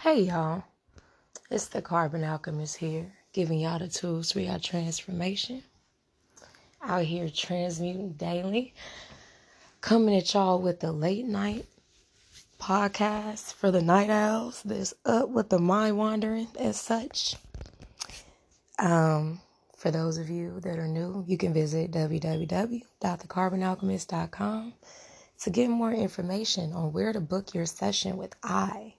Hey y'all, it's the Carbon Alchemist here, giving y'all the tools for your transformation. Out here transmuting daily, coming at y'all with the late night podcast for the night owls that's up with the mind wandering as such. Um, for those of you that are new, you can visit www.thecarbonalchemist.com to get more information on where to book your session with I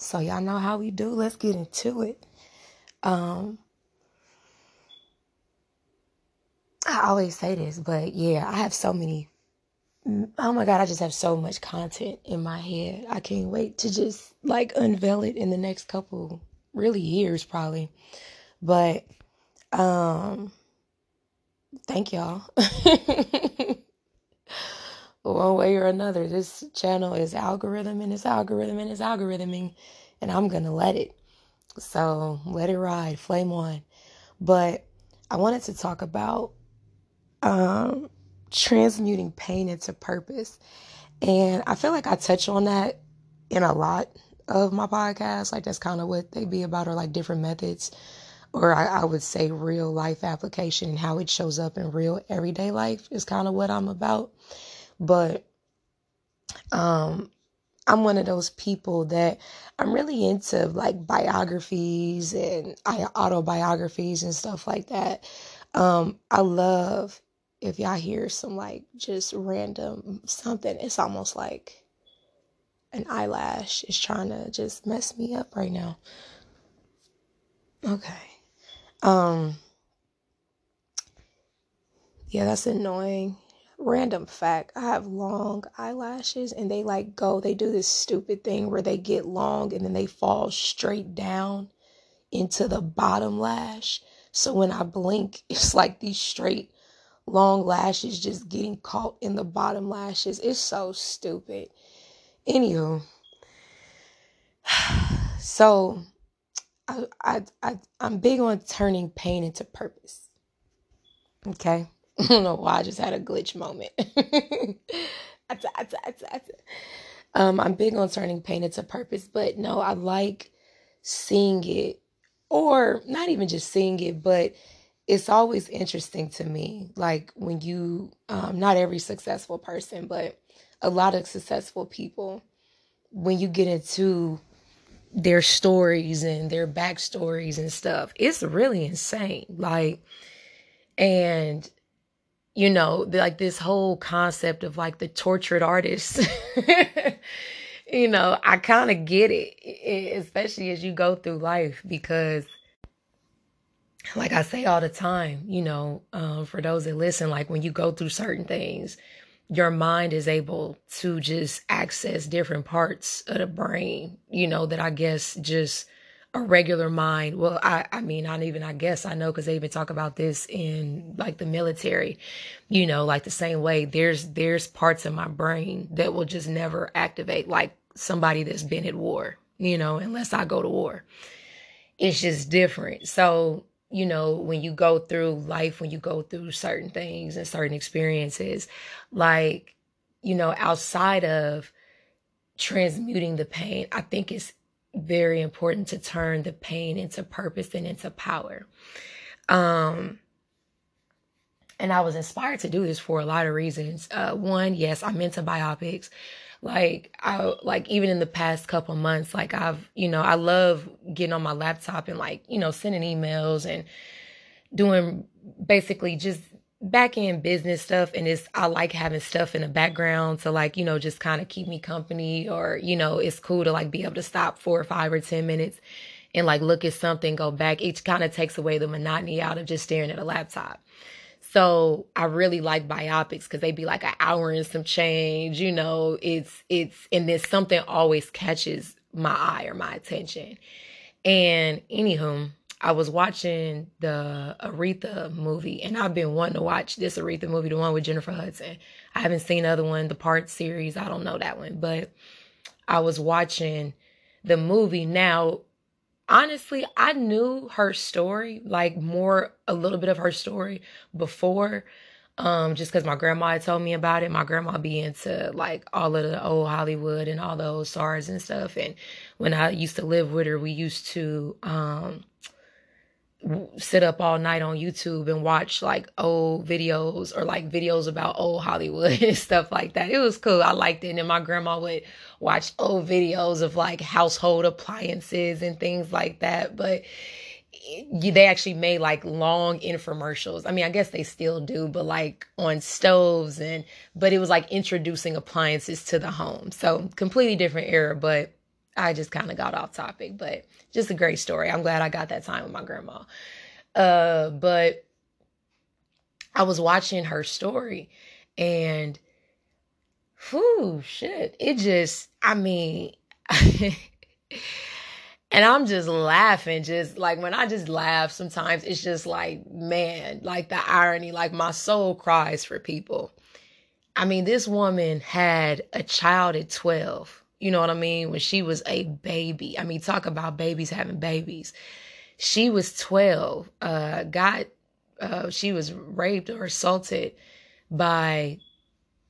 so y'all know how we do. Let's get into it. Um I always say this, but yeah, I have so many oh my god, I just have so much content in my head. I can't wait to just like unveil it in the next couple really years probably. But um thank y'all. one way or another. This channel is algorithm and it's algorithm and it's algorithming, and I'm gonna let it. So let it ride, flame on. But I wanted to talk about um, transmuting pain into purpose, and I feel like I touch on that in a lot of my podcasts. Like that's kind of what they be about, or like different methods, or I, I would say real life application and how it shows up in real everyday life is kind of what I'm about. But um I'm one of those people that I'm really into like biographies and autobiographies and stuff like that. Um I love if y'all hear some like just random something, it's almost like an eyelash is trying to just mess me up right now. Okay. Um yeah, that's annoying random fact i have long eyelashes and they like go they do this stupid thing where they get long and then they fall straight down into the bottom lash. So when i blink it's like these straight long lashes just getting caught in the bottom lashes. It's so stupid. Anywho so I, I i i'm big on turning pain into purpose okay I don't know why I just had a glitch moment. um, I'm big on turning pain into purpose, but no, I like seeing it, or not even just seeing it, but it's always interesting to me. Like when you, um, not every successful person, but a lot of successful people, when you get into their stories and their backstories and stuff, it's really insane. Like, and you know, like this whole concept of like the tortured artist. you know, I kind of get it, especially as you go through life, because, like I say all the time, you know, um, for those that listen, like when you go through certain things, your mind is able to just access different parts of the brain, you know, that I guess just a regular mind. Well, I, I mean, not even, I guess I know because they even talk about this in like the military, you know, like the same way there's, there's parts of my brain that will just never activate like somebody that's been at war, you know, unless I go to war. It's just different. So, you know, when you go through life, when you go through certain things and certain experiences, like, you know, outside of transmuting the pain, I think it's very important to turn the pain into purpose and into power. Um, and I was inspired to do this for a lot of reasons. Uh, one, yes, I'm into biopics. Like I like even in the past couple months, like I've you know I love getting on my laptop and like you know sending emails and doing basically just back end business stuff and it's I like having stuff in the background to like, you know, just kind of keep me company or, you know, it's cool to like be able to stop for five or ten minutes and like look at something, go back. It kind of takes away the monotony out of just staring at a laptop. So I really like biopics because they be like an hour and some change, you know, it's it's and then something always catches my eye or my attention. And anywho, I was watching the Aretha movie, and I've been wanting to watch this Aretha movie, the one with Jennifer Hudson. I haven't seen the other one, the part series. I don't know that one, but I was watching the movie. Now, honestly, I knew her story, like more a little bit of her story before. Um, just because my grandma had told me about it. My grandma be into like all of the old Hollywood and all those stars and stuff. And when I used to live with her, we used to um sit up all night on YouTube and watch like old videos or like videos about old Hollywood and stuff like that. It was cool. I liked it. And then my grandma would watch old videos of like household appliances and things like that. But they actually made like long infomercials. I mean, I guess they still do, but like on stoves and but it was like introducing appliances to the home. So completely different era, but I just kind of got off topic, but just a great story. I'm glad I got that time with my grandma. Uh, but I was watching her story and whew, shit. It just, I mean, and I'm just laughing, just like when I just laugh, sometimes it's just like, man, like the irony, like my soul cries for people. I mean, this woman had a child at 12 you know what I mean? When she was a baby. I mean, talk about babies having babies. She was 12, uh, got, uh, she was raped or assaulted by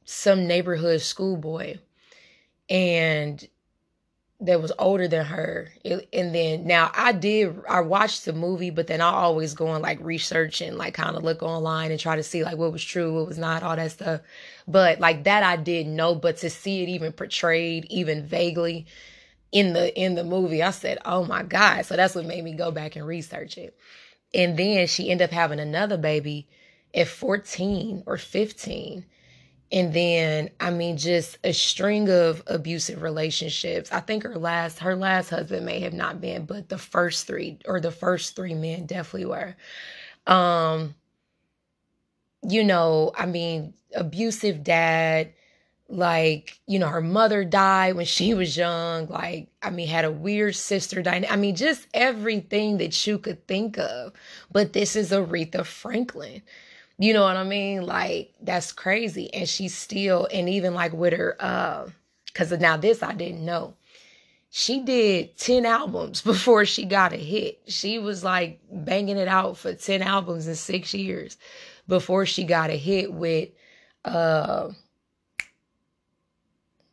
some neighborhood schoolboy. And that was older than her. It, and then now I did I watched the movie, but then I always go and like research and like kind of look online and try to see like what was true, what was not, all that stuff. But like that I didn't know, but to see it even portrayed even vaguely in the in the movie, I said, "Oh my god." So that's what made me go back and research it. And then she ended up having another baby at 14 or 15 and then i mean just a string of abusive relationships. I think her last her last husband may have not been but the first three or the first three men definitely were. Um you know i mean abusive dad like you know her mother died when she was young like i mean had a weird sister dynamic i mean just everything that you could think of. But this is aretha franklin you know what I mean? Like that's crazy. And she's still, and even like with her, uh, cause now this I didn't know. She did 10 albums before she got a hit. She was like banging it out for 10 albums in six years before she got a hit with, uh,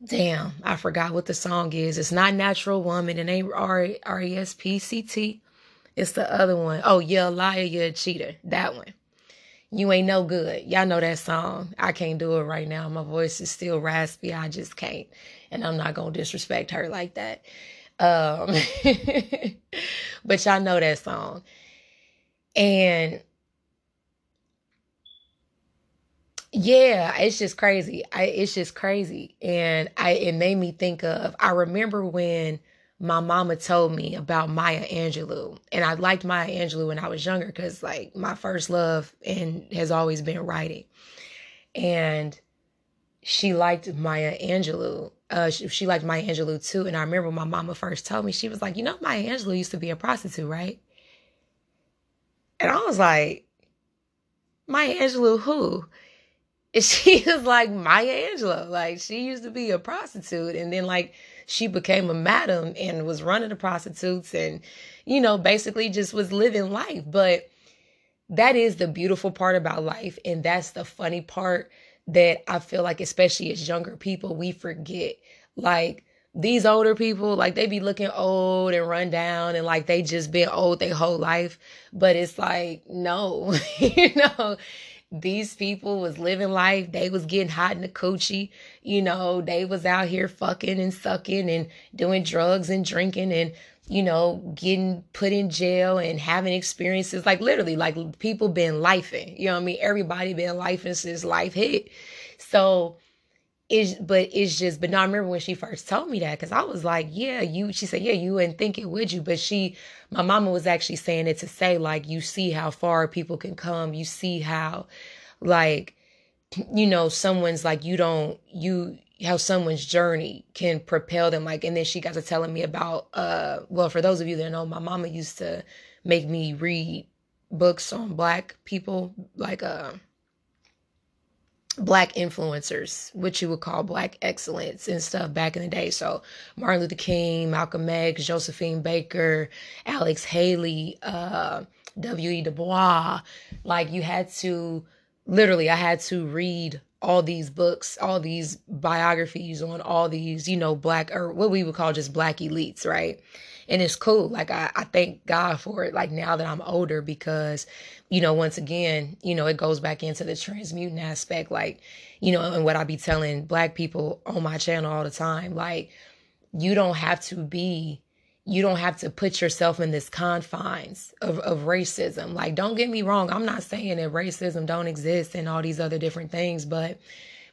damn, I forgot what the song is. It's not Natural Woman. It ain't R E S P C T. It's the other one. Oh, yeah, liar, you're a cheater. That one. You ain't no good. Y'all know that song. I can't do it right now. My voice is still raspy. I just can't. And I'm not going to disrespect her like that. Um, but y'all know that song. And yeah, it's just crazy. I, it's just crazy. And I, it made me think of, I remember when my mama told me about Maya Angelou. And I liked Maya Angelou when I was younger because, like, my first love and has always been writing. And she liked Maya Angelou. Uh, she, she liked Maya Angelou too. And I remember my mama first told me, she was like, You know, Maya Angelou used to be a prostitute, right? And I was like, Maya Angelou, who? And she was like, Maya Angelou. Like, she used to be a prostitute. And then, like, she became a madam and was running the prostitutes and, you know, basically just was living life. But that is the beautiful part about life. And that's the funny part that I feel like, especially as younger people, we forget. Like, these older people, like they be looking old and run down and like they just been old their whole life. But it's like, no, you know, these people was living life. They was getting hot in the coochie. You know, they was out here fucking and sucking and doing drugs and drinking and, you know, getting put in jail and having experiences like literally like people been lifing. You know what I mean? Everybody been lifing since life hit. So it's but it's just but now I remember when she first told me that because I was like, yeah, you she said, Yeah, you wouldn't think it would you. But she my mama was actually saying it to say, like, you see how far people can come, you see how like you know, someone's like you don't you how someone's journey can propel them like and then she got to telling me about uh well for those of you that know my mama used to make me read books on black people like uh black influencers, which you would call black excellence and stuff back in the day. So Martin Luther King, Malcolm X, Josephine Baker, Alex Haley, uh, W.E. Du Bois. Like you had to literally I had to read all these books, all these biographies on all these, you know, black or what we would call just black elites, right? And it's cool. Like I, I thank God for it. Like now that I'm older, because, you know, once again, you know, it goes back into the transmuting aspect. Like, you know, and what I be telling black people on my channel all the time, like, you don't have to be you don't have to put yourself in this confines of, of racism. Like, don't get me wrong. I'm not saying that racism don't exist and all these other different things, but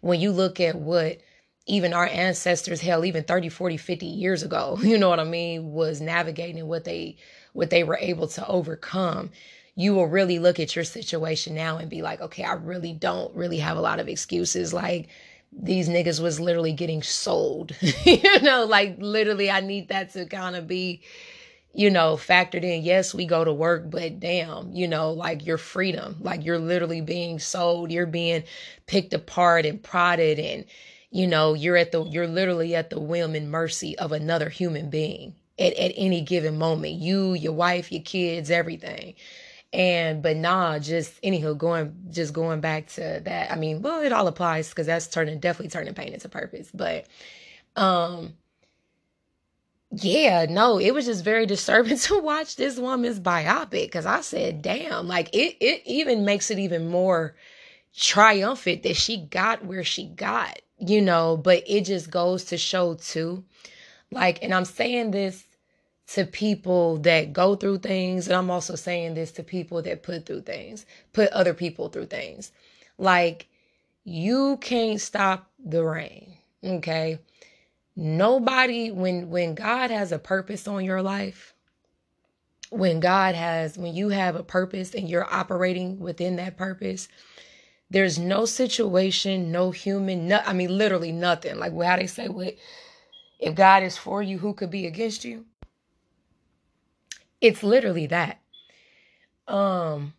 when you look at what even our ancestors, hell, even 30, 40, 50 years ago, you know what I mean, was navigating what they, what they were able to overcome, you will really look at your situation now and be like, okay, I really don't really have a lot of excuses. Like, these niggas was literally getting sold. you know, like literally, I need that to kind of be, you know, factored in. Yes, we go to work, but damn, you know, like your freedom, like you're literally being sold, you're being picked apart and prodded, and you know, you're at the, you're literally at the whim and mercy of another human being at, at any given moment. You, your wife, your kids, everything. And but nah, just anywho, going just going back to that. I mean, well, it all applies because that's turning definitely turning pain into purpose. But um yeah, no, it was just very disturbing to watch this woman's biopic because I said, damn, like it it even makes it even more triumphant that she got where she got, you know, but it just goes to show too. Like, and I'm saying this to people that go through things. And I'm also saying this to people that put through things, put other people through things. Like, you can't stop the rain. Okay. Nobody, when, when God has a purpose on your life, when God has, when you have a purpose and you're operating within that purpose, there's no situation, no human, no, I mean, literally nothing. Like how they say, what, if God is for you, who could be against you? It's literally that. Um,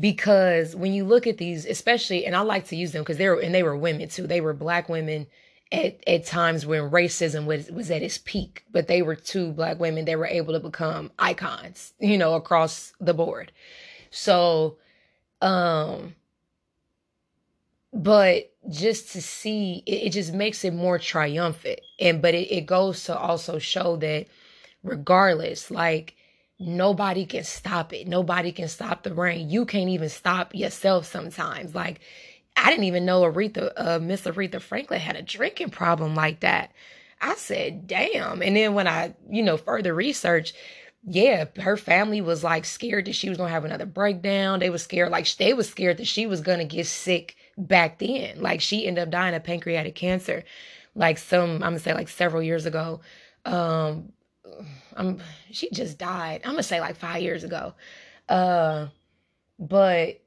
because when you look at these, especially, and I like to use them because they were, and they were women too. They were black women at, at times when racism was, was at its peak, but they were two black women that were able to become icons, you know, across the board. So, um, but just to see it, it just makes it more triumphant. And, but it, it goes to also show that regardless, like, nobody can stop it. Nobody can stop the rain. You can't even stop yourself sometimes. Like, I didn't even know Aretha, uh, Miss Aretha Franklin had a drinking problem like that. I said, damn. And then when I, you know, further research, yeah, her family was like scared that she was gonna have another breakdown. They was scared, like they was scared that she was gonna get sick back then. Like she ended up dying of pancreatic cancer, like some I'm gonna say like several years ago. Um, I'm she just died. I'm gonna say like five years ago. Uh but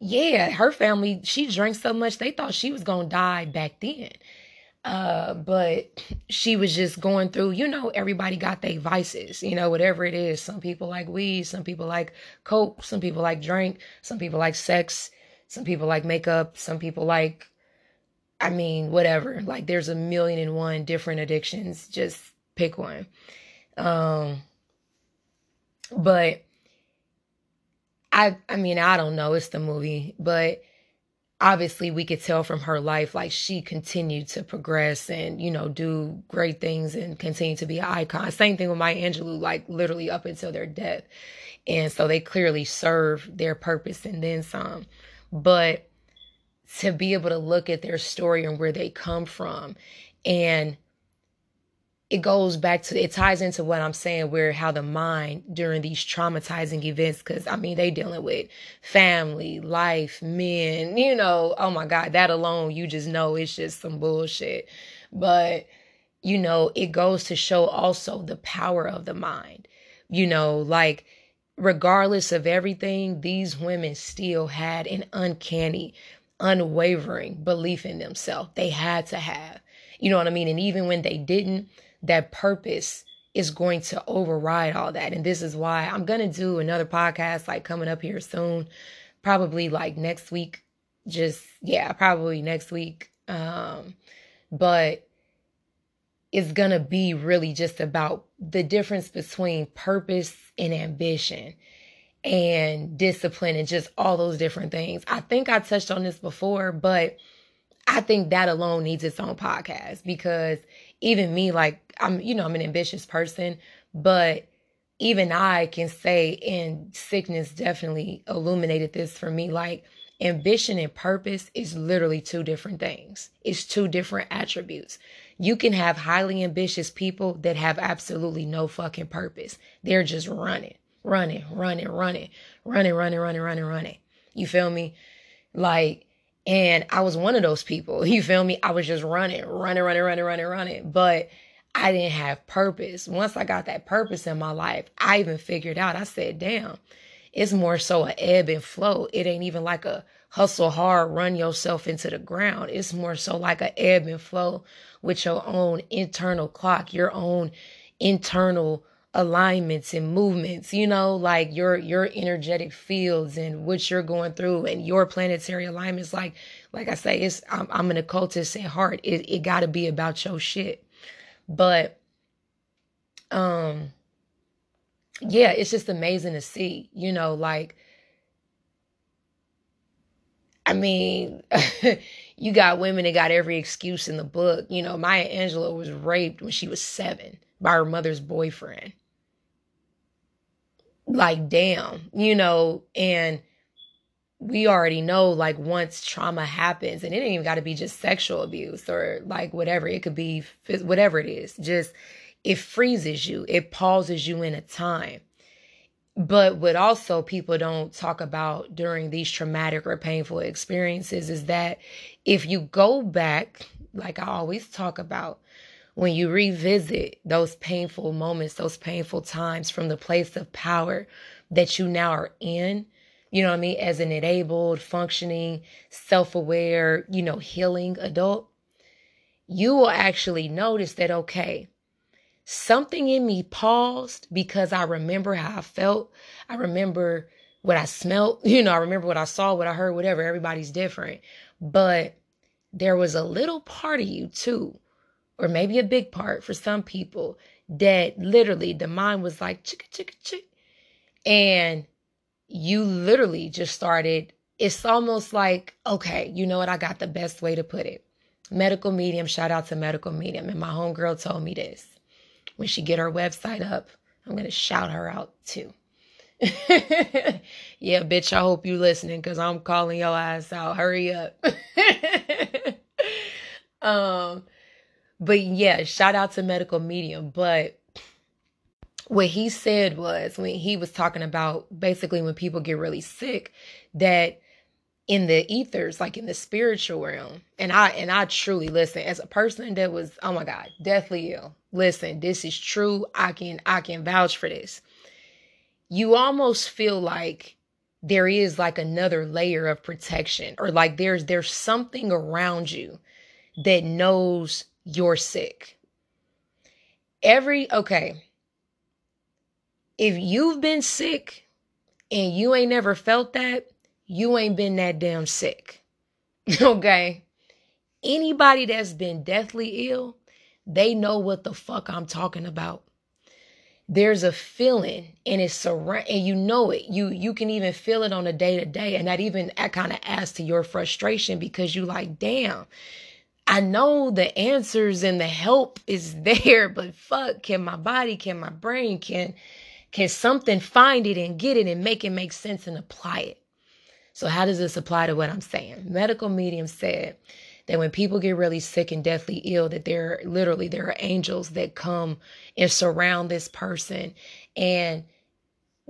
yeah, her family, she drank so much they thought she was gonna die back then. Uh, but she was just going through, you know, everybody got their vices, you know, whatever it is. Some people like weed, some people like coke, some people like drink, some people like sex, some people like makeup, some people like I mean, whatever. Like there's a million and one different addictions. Just pick one. Um but I I mean, I don't know, it's the movie, but obviously we could tell from her life like she continued to progress and you know do great things and continue to be an icon same thing with maya angelou like literally up until their death and so they clearly serve their purpose and then some but to be able to look at their story and where they come from. And it goes back to it ties into what I'm saying where how the mind during these traumatizing events cuz I mean they dealing with family, life, men, you know, oh my god, that alone you just know it's just some bullshit. But you know, it goes to show also the power of the mind. You know, like regardless of everything, these women still had an uncanny unwavering belief in themselves. They had to have. You know what I mean? And even when they didn't, that purpose is going to override all that. And this is why I'm going to do another podcast like coming up here soon, probably like next week. Just, yeah, probably next week. Um, but it's going to be really just about the difference between purpose and ambition and discipline and just all those different things. I think I touched on this before, but I think that alone needs its own podcast because even me, like, I'm, you know, I'm an ambitious person, but even I can say, and sickness definitely illuminated this for me. Like, ambition and purpose is literally two different things, it's two different attributes. You can have highly ambitious people that have absolutely no fucking purpose. They're just running, running, running, running, running, running, running, running, running. You feel me? Like, and I was one of those people. You feel me? I was just running, running, running, running, running, running. But I didn't have purpose. Once I got that purpose in my life, I even figured out, I said, damn, it's more so a ebb and flow. It ain't even like a hustle hard, run yourself into the ground. It's more so like a ebb and flow with your own internal clock, your own internal alignments and movements you know like your your energetic fields and what you're going through and your planetary alignments. Like like i say it's i'm, I'm an occultist at heart. It, it got to be about your shit. But um yeah it's just amazing to see you know like i mean you got women that got every excuse in the book. You know maya angelou was raped when she was seven by her mother's boyfriend. Like damn you know and we already know like once trauma happens and it ain't even got to be just sexual abuse or like whatever. It could be whatever it is. Just it freezes you. It pauses you in a time but what also people don't talk about during these traumatic or painful experiences is that if you go back like i always talk about when you revisit those painful moments, those painful times from the place of power that you now are in, you know what I mean, as an enabled, functioning, self aware, you know, healing adult, you will actually notice that, okay, something in me paused because I remember how I felt. I remember what I smelt, you know, I remember what I saw, what I heard, whatever. Everybody's different. But there was a little part of you too or maybe a big part for some people that literally the mind was like chicka chicka chick and you literally just started it's almost like okay you know what i got the best way to put it medical medium shout out to medical medium and my homegirl told me this when she get her website up i'm gonna shout her out too yeah bitch i hope you listening because i'm calling your ass out hurry up um but yeah, shout out to Medical Medium. But what he said was when he was talking about basically when people get really sick, that in the ethers, like in the spiritual realm, and I and I truly listen as a person that was, oh my God, deathly ill. Listen, this is true. I can I can vouch for this. You almost feel like there is like another layer of protection or like there's there's something around you that knows you're sick. Every, okay. If you've been sick and you ain't never felt that, you ain't been that damn sick. okay. Anybody that's been deathly ill, they know what the fuck I'm talking about. There's a feeling and it's surround and you know it. You you can even feel it on a day to day. And that even that kind of adds to your frustration because you like, damn, I know the answers and the help is there, but fuck, can my body, can my brain, can can something find it and get it and make it make sense and apply it? So how does this apply to what I'm saying? Medical medium said that when people get really sick and deathly ill, that there literally there are angels that come and surround this person and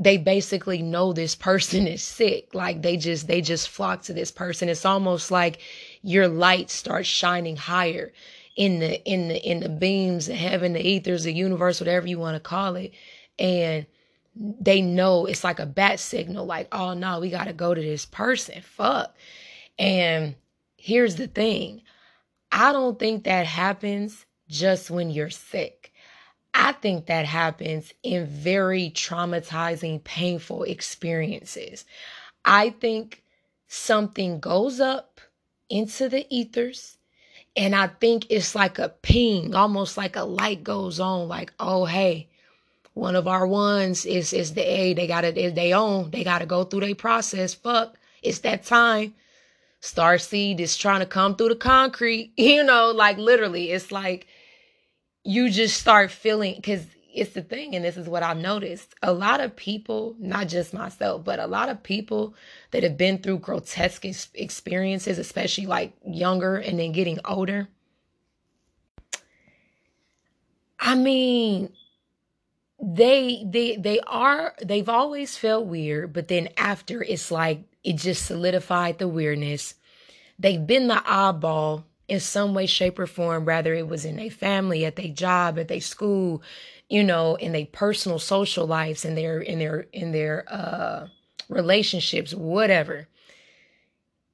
they basically know this person is sick like they just they just flock to this person it's almost like your light starts shining higher in the in the in the beams of heaven, the ethers, the universe, whatever you want to call it. And they know it's like a bat signal, like, oh no, we gotta go to this person. Fuck. And here's the thing. I don't think that happens just when you're sick. I think that happens in very traumatizing, painful experiences. I think something goes up into the ethers. And I think it's like a ping, almost like a light goes on, like, oh, hey, one of our ones is is the A. They gotta they own. They gotta go through their process. Fuck. It's that time. Starseed is trying to come through the concrete. You know, like literally, it's like you just start feeling because it's the thing, and this is what I've noticed. A lot of people, not just myself, but a lot of people that have been through grotesque experiences, especially like younger and then getting older. I mean, they they they are they've always felt weird, but then after it's like it just solidified the weirdness. They've been the oddball in some way, shape, or form, whether it was in their family, at their job, at their school, you know, in their personal social lives, in their in their in their uh relationships, whatever.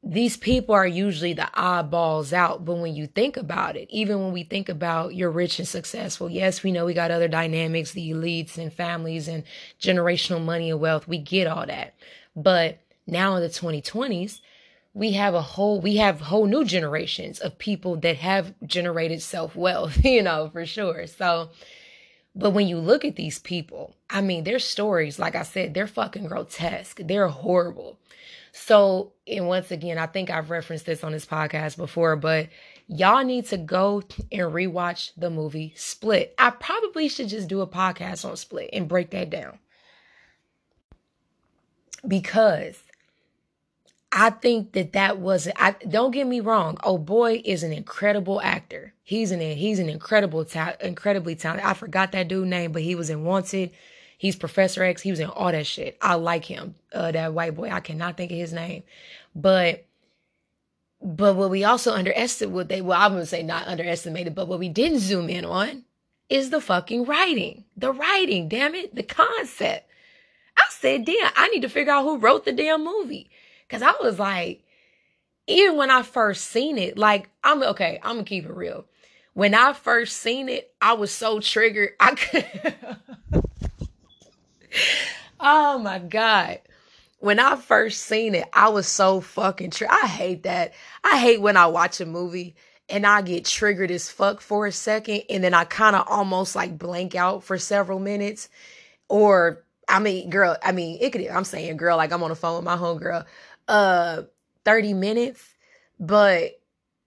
These people are usually the oddballs out. But when you think about it, even when we think about you're rich and successful, yes, we know we got other dynamics, the elites and families and generational money and wealth. We get all that. But now in the 2020s, we have a whole we have whole new generations of people that have generated self-wealth, you know, for sure. So but when you look at these people, I mean, their stories, like I said, they're fucking grotesque. They're horrible. So, and once again, I think I've referenced this on this podcast before, but y'all need to go and rewatch the movie Split. I probably should just do a podcast on Split and break that down. Because I think that that was I don't get me wrong. Oh boy is an incredible actor. He's an he's an incredible ta- incredibly talented. I forgot that dude name, but he was in Wanted. He's Professor X. He was in all that shit. I like him. Uh, that white boy. I cannot think of his name, but but what we also underestimated, what they well, I'm gonna say not underestimated, but what we didn't zoom in on is the fucking writing. The writing, damn it, the concept. I said, damn, I need to figure out who wrote the damn movie. Cause I was like, even when I first seen it, like I'm okay, I'm gonna keep it real. When I first seen it, I was so triggered. I could Oh my God. When I first seen it, I was so fucking triggered. I hate that. I hate when I watch a movie and I get triggered as fuck for a second and then I kind of almost like blank out for several minutes. Or I mean, girl, I mean, it could I'm saying girl, like I'm on the phone with my homegirl uh 30 minutes, but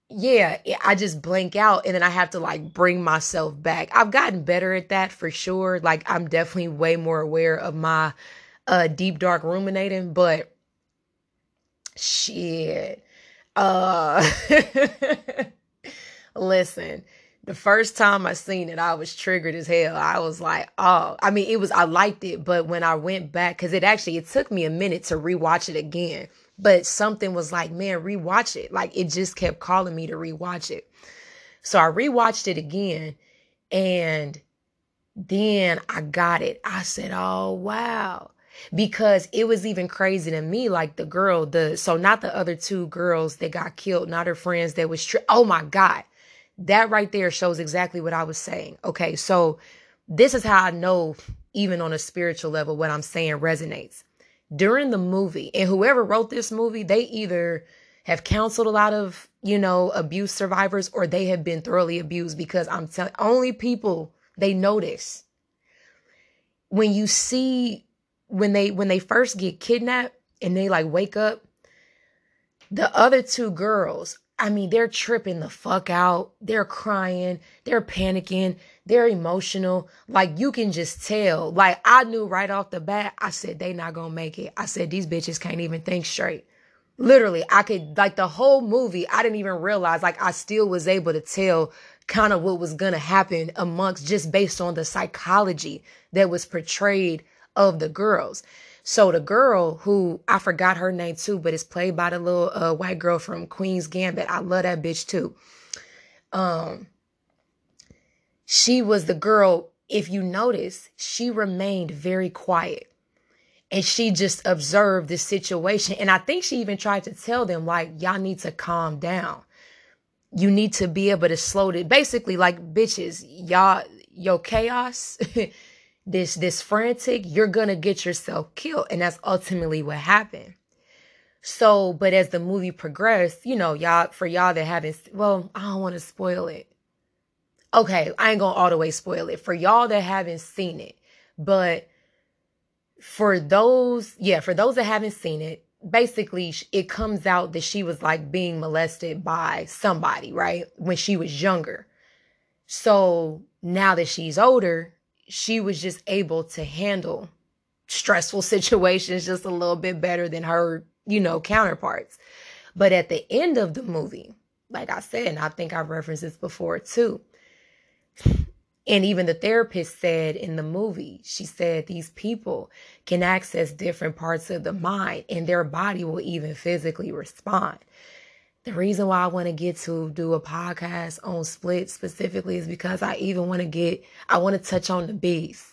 yeah, I just blank out and then I have to like bring myself back. I've gotten better at that for sure. Like I'm definitely way more aware of my uh deep dark ruminating, but shit. Uh listen, the first time I seen it, I was triggered as hell. I was like, oh, I mean, it was, I liked it, but when I went back, cause it actually, it took me a minute to rewatch it again but something was like, man, rewatch it. Like it just kept calling me to rewatch it. So I rewatched it again and then I got it. I said, oh, wow. Because it was even crazy to me, like the girl, the so not the other two girls that got killed, not her friends that was tri- oh my God. That right there shows exactly what I was saying. Okay, so this is how I know, even on a spiritual level, what I'm saying resonates during the movie. And whoever wrote this movie, they either have counseled a lot of, you know, abuse survivors or they have been thoroughly abused because I'm telling only people they notice when you see when they when they first get kidnapped and they like wake up the other two girls I mean, they're tripping the fuck out. They're crying. They're panicking. They're emotional. Like you can just tell. Like I knew right off the bat, I said, they not gonna make it. I said, these bitches can't even think straight. Literally, I could, like the whole movie, I didn't even realize, like I still was able to tell kind of what was gonna happen amongst just based on the psychology that was portrayed of the girls. So the girl who I forgot her name too, but it's played by the little uh, white girl from Queen's Gambit. I love that bitch too. Um, she was the girl. If you notice, she remained very quiet and she just observed the situation. And I think she even tried to tell them, like, y'all need to calm down. You need to be able to slow it. Basically, like, bitches, y'all, yo, chaos. this this frantic, you're gonna get yourself killed. And that's ultimately what happened. So, but as the movie progressed, you know, y'all for y'all that haven't well, I don't want to spoil it. Okay, I ain't gonna all the way spoil it. For y'all that haven't seen it, But for those, yeah, for those that haven't seen it, basically it comes out that she was like being molested by somebody, right? When she was younger. So now that she's older, she was just able to handle stressful situations just a little bit better than her, you know, counterparts. But at the end of the movie, like I said, and I think I've referenced this before too. And even the therapist said in the movie, she said these people can access different parts of the mind and their body will even physically respond. The reason why I want to get to do a podcast on split specifically is because I even want to get, I want to touch on the beast.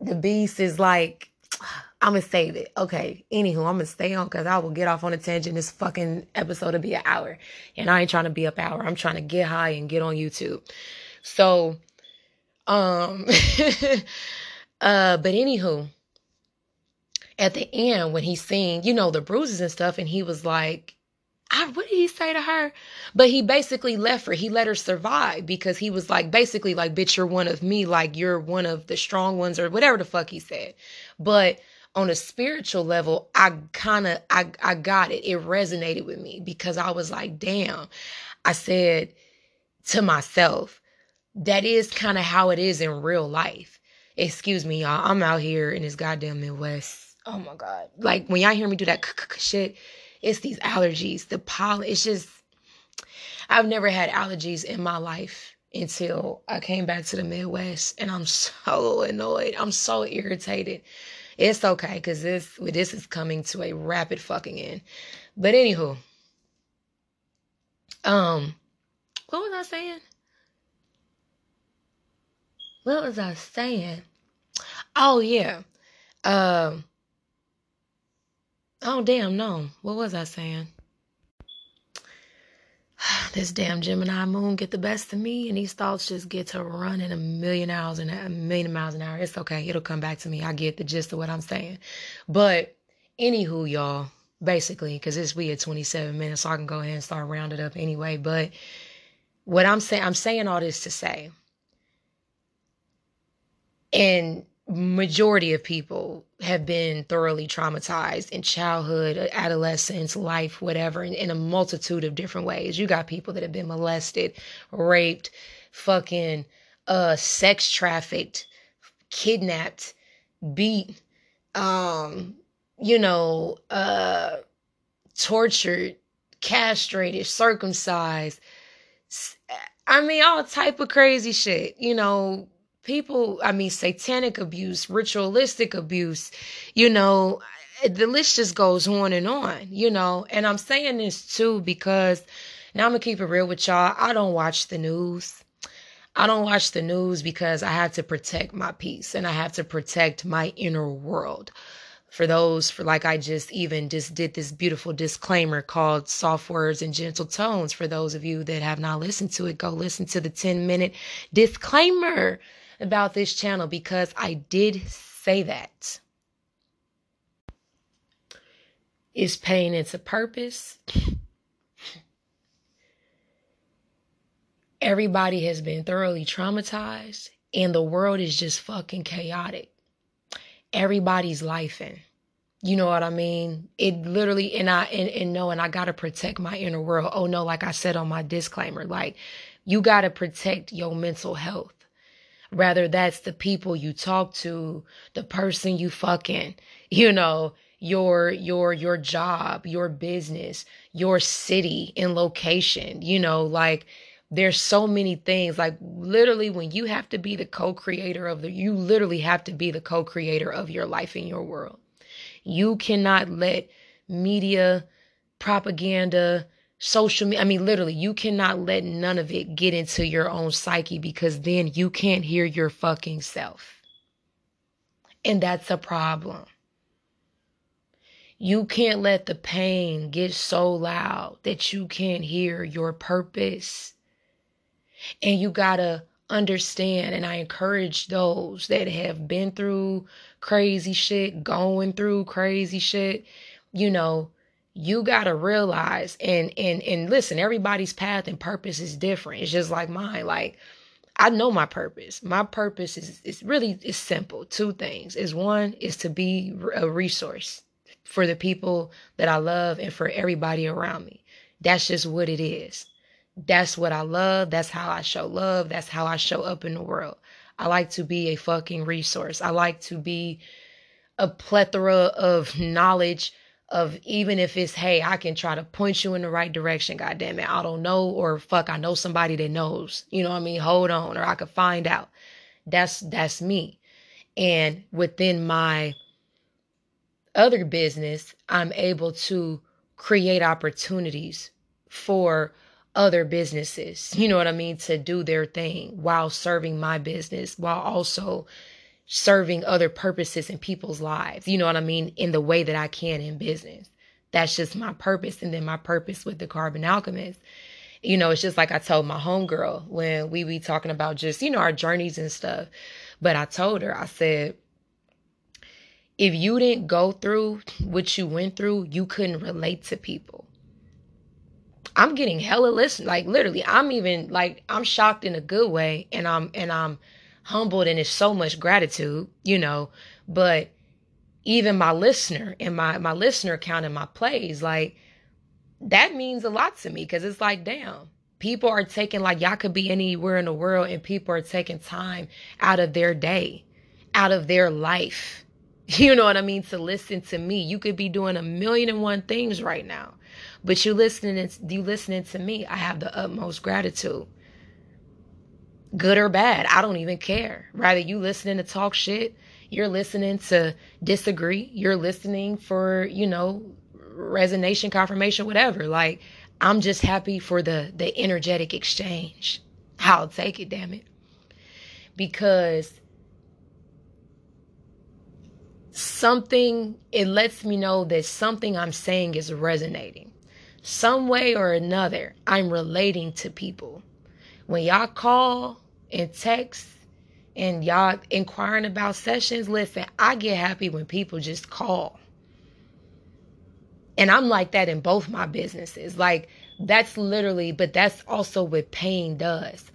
The beast is like, I'm gonna save it. Okay. Anywho, I'm gonna stay on because I will get off on a tangent. This fucking episode will be an hour, and I ain't trying to be up hour. I'm trying to get high and get on YouTube. So, um, uh, but anywho, at the end when he's seen, you know, the bruises and stuff, and he was like, I, what did he say to her? But he basically left her. He let her survive because he was like, basically, like, bitch, you're one of me. Like, you're one of the strong ones or whatever the fuck he said. But on a spiritual level, I kind of, I, I got it. It resonated with me because I was like, damn. I said to myself, that is kind of how it is in real life. Excuse me, y'all. I'm out here in this goddamn Midwest. Oh my God. Like, when y'all hear me do that shit, it's these allergies, the pollen. It's just, I've never had allergies in my life until I came back to the Midwest, and I'm so annoyed. I'm so irritated. It's okay because this this is coming to a rapid fucking end. But anywho, um, what was I saying? What was I saying? Oh yeah, um. Oh, damn, no. What was I saying? this damn Gemini moon get the best of me, and these thoughts just get to running a million hours and a million miles an hour. It's okay. It'll come back to me. I get the gist of what I'm saying. But anywho, y'all, basically, because it's we at 27 minutes, so I can go ahead and start rounding up anyway. But what I'm saying, I'm saying all this to say, and majority of people have been thoroughly traumatized in childhood, adolescence, life, whatever, in, in, a multitude of different ways. You got people that have been molested, raped, fucking uh sex trafficked, kidnapped, beat, um, you know, uh tortured, castrated, circumcised. I mean all type of crazy shit, you know, people, I mean, satanic abuse, ritualistic abuse, you know, the list just goes on and on, you know. And I'm saying this too because now I'm gonna keep it real with y'all. I don't watch the news. I don't watch the news because I have to protect my peace and I have to protect my inner world. For those, for like I just even just did this beautiful disclaimer called Soft Words and Gentle Tones. For those of you that have not listened to it, go listen to the 10 minute disclaimer about this channel because I did say that. Is pain its a purpose? Everybody has been thoroughly traumatized and the world is just fucking chaotic. Everybody's life in. You know what I mean? It literally and I and, and no, and I gotta protect my inner world. Oh no, like I said on my disclaimer, like you gotta protect your mental health. Rather, that's the people you talk to, the person you fucking, you know, your your your job, your business, your city and location, you know, like there's so many things like literally when you have to be the co-creator of the you literally have to be the co-creator of your life and your world. You cannot let media, propaganda, social media. I mean, literally, you cannot let none of it get into your own psyche because then you can't hear your fucking self. And that's a problem. You can't let the pain get so loud that you can't hear your purpose. And you gotta understand, and I encourage those that have been through crazy shit, going through crazy shit, you know, you got to realize and and and listen everybody's path and purpose is different it's just like mine like I know my purpose. My purpose is is really is simple. Two things. Is one is to be a resource for the people that I love and for everybody around me. That's just what it is. That's what I love. That's how I show love. That's how I show up in the world. I like to be a fucking resource. I like to be a plethora of knowledge of even if it's hey i can try to point you in the right direction god damn it i don't know or fuck i know somebody that knows. You know what i mean? Hold on or i could find out. That's that's me. And within my other business i'm able to create opportunities for other businesses you know what i mean to do their thing while serving my business while also serving other purposes in people's lives. You know what I mean? In the way that I can in business. That's just my purpose. And then my purpose with the Carbon Alchemist. You know, it's just like I told my homegirl when we be talking about just, you know, our journeys and stuff. But I told her, I said, if you didn't go through what you went through, you couldn't relate to people. I'm getting hella listen, like literally, I'm even like I'm shocked in a good way, and I'm and I'm humbled and it's so much gratitude, you know, but even my listener and my my listener count in my plays, like that means a lot to me because it's like, damn, people are taking like y'all could be anywhere in the world and people are taking time out of their day, out of their life. You know what I mean? To listen to me. You could be doing a million and one things right now. But you listening you listening to me, I have the utmost gratitude good or bad. I don't even care. Rather, you listening to talk shit, you're listening to disagree, you're listening for, you know, resonation, confirmation, whatever. Like, I'm just happy for the the energetic exchange. I'll take it, damn it. Because something it lets me know that something I'm saying is resonating. Some way or another, I'm relating to people when y'all call and text and y'all inquiring about sessions, listen, I get happy when people just call. And I'm like that in both my businesses. Like that's literally, but that's also what pain does.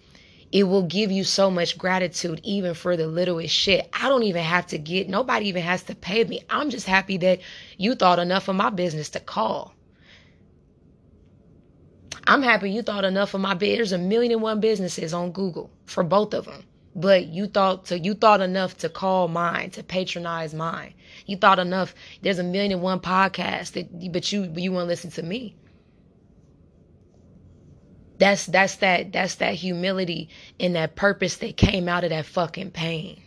It will give you so much gratitude, even for the littlest shit. I don't even have to get, nobody even has to pay me. I'm just happy that you thought enough of my business to call. I'm happy you thought enough of my bid. There's a million and one businesses on Google for both of them. But you thought to you thought enough to call mine, to patronize mine. You thought enough. There's a million and one podcasts that but you you want to listen to me. That's that's that that's that humility and that purpose that came out of that fucking pain.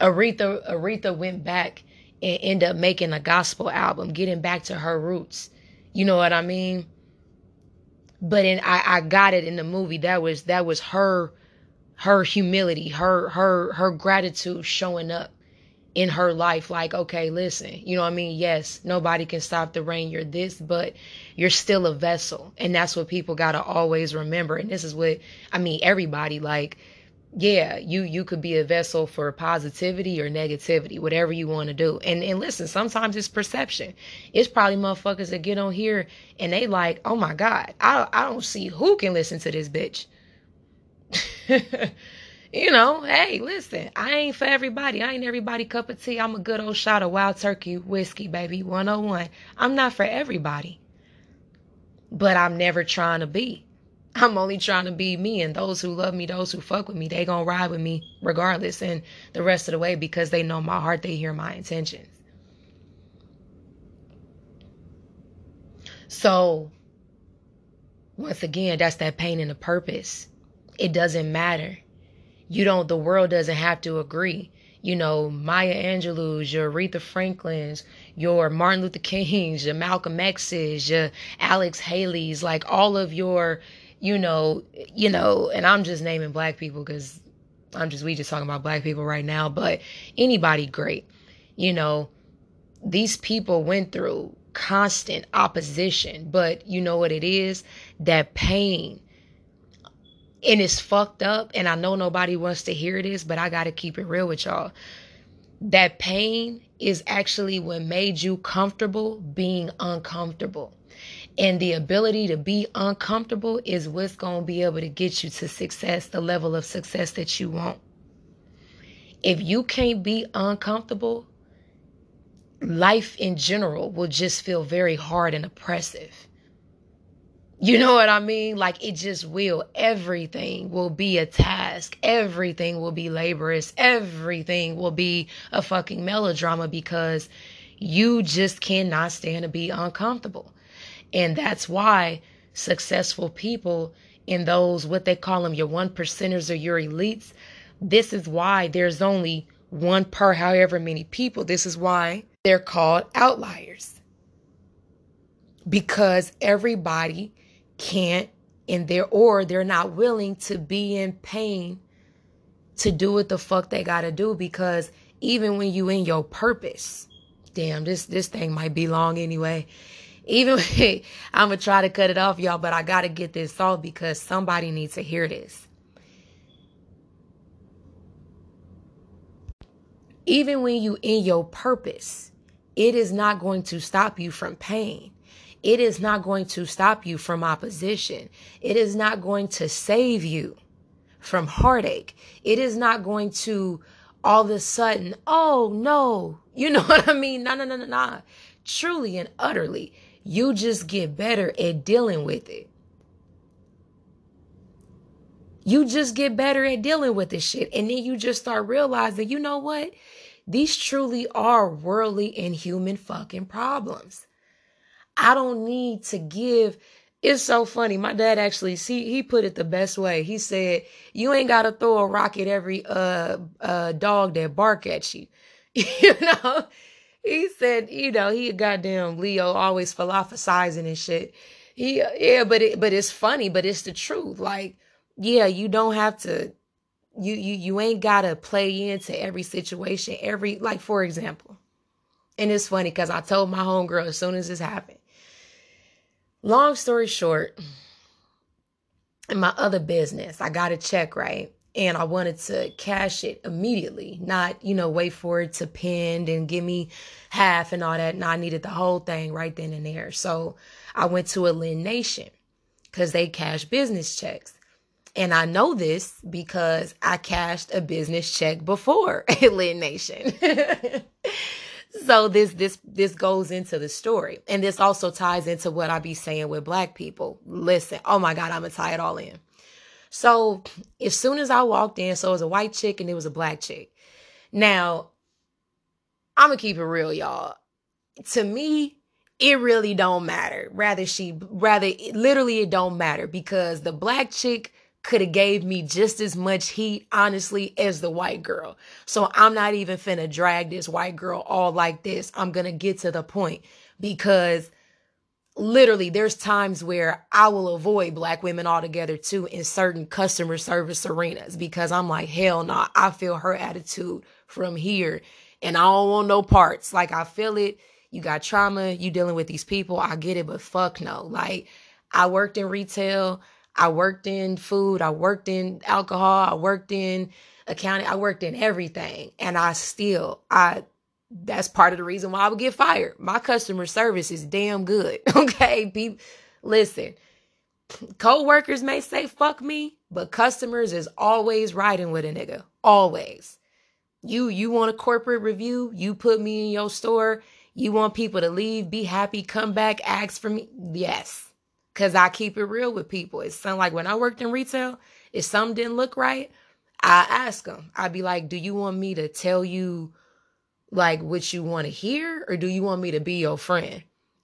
Aretha Aretha went back and ended up making a gospel album, getting back to her roots you know what I mean? But in I, I got it in the movie. That was that was her her humility, her her her gratitude showing up in her life. Like okay listen you know what i mean? Yes nobody can stop the rain. You're this but you're still a vessel. And that's what people got to always remember. And this is what i mean everybody like yeah, you you could be a vessel for positivity or negativity, whatever you want to do. And and listen, sometimes it's perception. It's probably motherfuckers that get on here and they like, oh my god, I I don't see who can listen to this bitch. you know, hey, listen, I ain't for everybody. I ain't everybody cup of tea. I'm a good old shot of wild turkey whiskey, baby, 101. I'm not for everybody. But I'm never trying to be. I'm only trying to be me, and those who love me, those who fuck with me, they gonna ride with me regardless, and the rest of the way because they know my heart, they hear my intentions. So, once again, that's that pain and the purpose. It doesn't matter. You don't. The world doesn't have to agree. You know, Maya Angelou's, your Aretha Franklin's, your Martin Luther King's, your Malcolm X's, your Alex Haley's, like all of your you know, you know, and I'm just naming black people because I'm just we just talking about black people right now, but anybody great. You know, these people went through constant opposition, but you know what it is? That pain. And it's fucked up, and I know nobody wants to hear this, but I got to keep it real with y'all. That pain is actually what made you comfortable being uncomfortable. And the ability to be uncomfortable is what's going to be able to get you to success, the level of success that you want. If you can't be uncomfortable, life in general will just feel very hard and oppressive. You know what I mean? Like it just will. Everything will be a task. Everything will be laborious. Everything will be a fucking melodrama because you just cannot stand to be uncomfortable. And that's why successful people in those, what they call them, your one percenters or your elites, this is why there's only one per however many people. This is why they're called outliers. Because everybody can't and they're or they're not willing to be in pain to do what the fuck they gotta do because even when you in your purpose, damn, this this thing might be long anyway. Even I'm gonna try to cut it off, y'all, but I gotta get this off because somebody needs to hear this. Even when you in your purpose, it is not going to stop you from pain. It is not going to stop you from opposition. It is not going to save you from heartache. It is not going to all of a sudden, oh no, you know what I mean? No, no, no, no, no. Truly and utterly, you just get better at dealing with it. You just get better at dealing with this shit. And then you just start realizing, you know what? These truly are worldly and human fucking problems. I don't need to give. It's so funny. My dad actually, see, he put it the best way. He said, "You ain't got to throw a rock at every uh uh dog that bark at you." you know, he said, you know, he a goddamn Leo, always philosophizing and shit. He, yeah, but it, but it's funny, but it's the truth. Like, yeah, you don't have to. You you you ain't gotta play into every situation. Every like, for example, and it's funny because I told my homegirl as soon as this happened. Long story short, in my other business, I got a check, right? And I wanted to cash it immediately, not, you know, wait for it to pend and give me half and all that. And I needed the whole thing right then and there. So I went to a Lend Nation because they cash business checks. And I know this because I cashed a business check before at Lend Nation. so this this this goes into the story and this also ties into what i be saying with black people listen oh my god i'm gonna tie it all in so as soon as i walked in so it was a white chick and it was a black chick now i'm gonna keep it real y'all to me it really don't matter rather she rather literally it don't matter because the black chick could have gave me just as much heat, honestly, as the white girl. So I'm not even finna drag this white girl all like this. I'm gonna get to the point because literally there's times where I will avoid black women altogether too in certain customer service arenas because I'm like, hell no, nah, I feel her attitude from here and I don't want no parts. Like I feel it. You got trauma, you dealing with these people. I get it, but fuck no. Like I worked in retail. I worked in food, I worked in alcohol, I worked in accounting, I worked in everything. And I still, I, that's part of the reason why I would get fired. My customer service is damn good. Okay. People, listen, co-workers may say fuck me, but customers is always riding with a nigga. Always. You, you want a corporate review? You put me in your store. You want people to leave, be happy, come back, ask for me? Yes. Cause I keep it real with people. It's something like when I worked in retail, if something didn't look right, I ask them. I'd be like, do you want me to tell you like what you want to hear or do you want me to be your friend?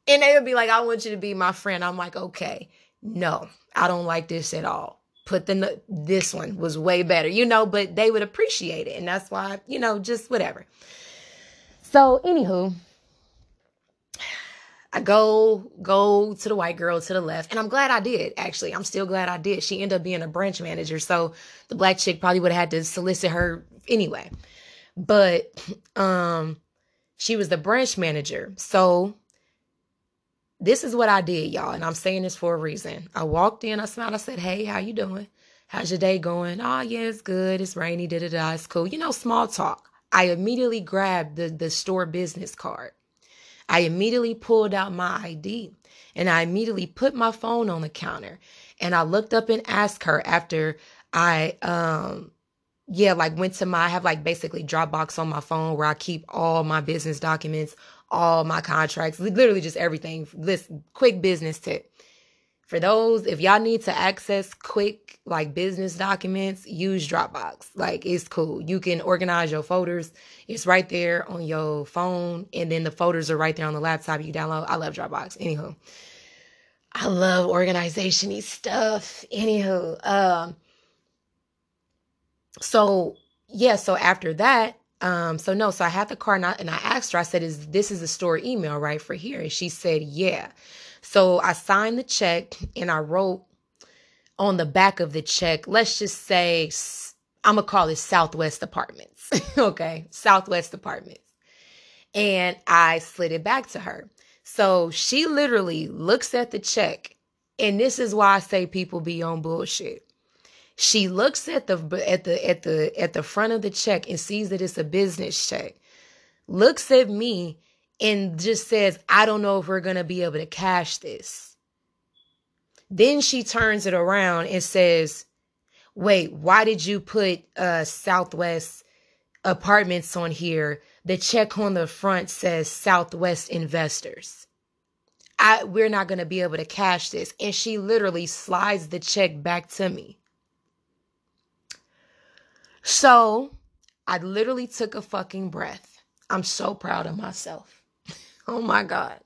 And they would be like, I want you to be my friend. I'm like, okay, no, I don't like this at all. Put the, this one was way better, you know, but they would appreciate it. And that's why, you know, just whatever. So, anywho, I go go to the white girl to the left, and I'm glad I did. Actually, I'm still glad I did. She ended up being a branch manager, so the black chick probably would have had to solicit her anyway. But um, she was the branch manager, so this is what I did, y'all, and I'm saying this for a reason. I walked in, I smiled, I said, "Hey, how you doing? How's your day going? Oh, yeah, it's good. It's rainy. Da da da. It's cool. You know, small talk." I immediately grabbed the the store business card. I immediately pulled out my ID And I immediately put my phone on the counter and I looked up and asked her after I, um, yeah, like went to my, I have like basically Dropbox on my phone where I keep all my business documents, all my contracts, literally just everything. List quick business tip. For those, if y'all need to access quick like business documents, use Dropbox. Like it's cool. You can organize your folders. It's right there on your phone, and then the folders are right there on the laptop. You download. I love Dropbox. Anywho, I love organization stuff. Anywho, um, so yeah, so after that, um, so no, so I had the card and I, and I asked her, I said, is this is a store email, right, for here? And she said, yeah. So I signed the check and I wrote on the back of the check, let's just say, I'm gonna call it Southwest Apartments. okay, Southwest Apartments. And I slid it back to her. So she literally looks at the check, and this is why I say people be on bullshit. She looks at the at the at the at the front of the check and sees that it's a business check. Looks at me and just says, "I don't know if we're going to be able to cash this." Then she turns it around and says, "Wait, why did you put uh Southwest apartments on here? The check on the front says Southwest Investors." I, we're not going to be able to cash this. And she literally slides the check back to me. So I literally took a fucking breath. I'm so proud of myself. oh my God.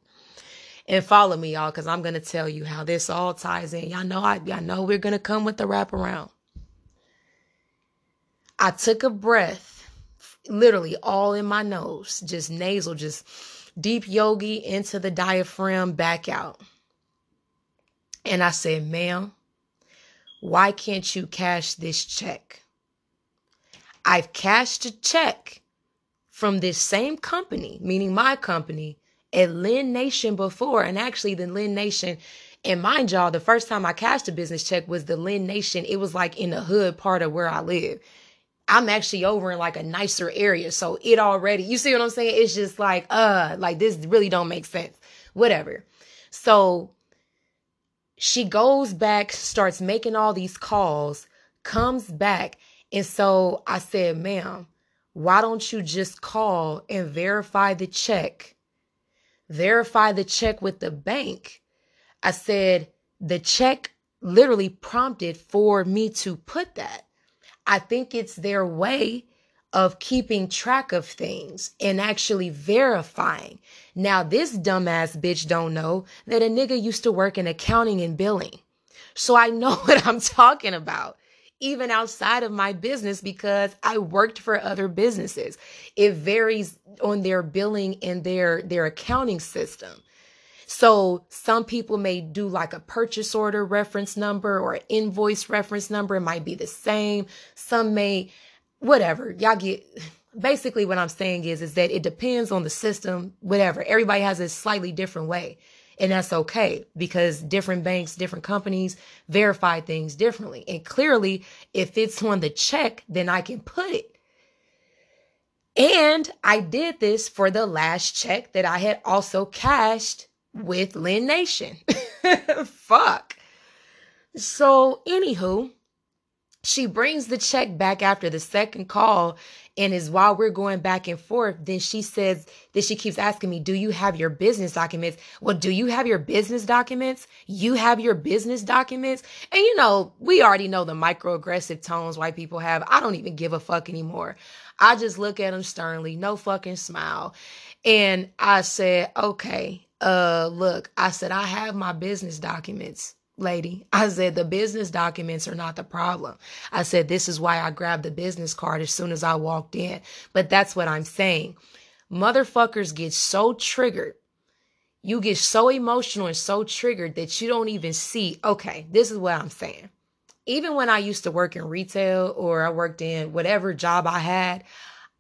And follow me, y'all, because I'm gonna tell you how this all ties in. Y'all know I y'all know we're gonna come with the wraparound. I took a breath, literally all in my nose, just nasal, just deep yogi into the diaphragm, back out. And I said, ma'am, why can't you cash this check? I've cashed a check from this same company, meaning my company, at Lend Nation before. And actually, the Lend Nation, and mind y'all, the first time I cashed a business check was the Lend Nation. It was like in the hood part of where I live. I'm actually over in like a nicer area. So it already, you see what I'm saying? It's just like, uh, like this really don't make sense. Whatever. So she goes back, starts making all these calls, comes back, and so I said, ma'am, why don't you just call and verify the check? Verify the check with the bank. I said, the check literally prompted for me to put that. I think it's their way of keeping track of things and actually verifying. Now, this dumbass bitch don't know that a nigga used to work in accounting and billing. So I know what I'm talking about even outside of my business because I worked for other businesses. It varies on their billing and their their accounting system. So some people may do like a purchase order reference number or invoice reference number. It might be the same. Some may, whatever. Y'all get basically what I'm saying is, is that it depends on the system, whatever. Everybody has a slightly different way. And that's okay because different banks, different companies verify things differently. And clearly, if it's on the check, then I can put it. And I did this for the last check that I had also cashed with Lend Nation. Fuck. So, anywho, she brings the check back after the second call and is while we're going back and forth, then she says that she keeps asking me, Do you have your business documents? Well, do you have your business documents? You have your business documents? And you know, we already know the microaggressive tones white people have. I don't even give a fuck anymore. I just look at them sternly, no fucking smile. And I said, Okay, uh, look, I said, I have my business documents lady. I said, the business documents are not the problem. I said, this is why I grabbed the business card as soon as I walked in. But that's what I'm saying. Motherfuckers get so triggered. You get so emotional and so triggered that you don't even see, okay, this is what I'm saying. Even when I used to work in retail or I worked in whatever job I had,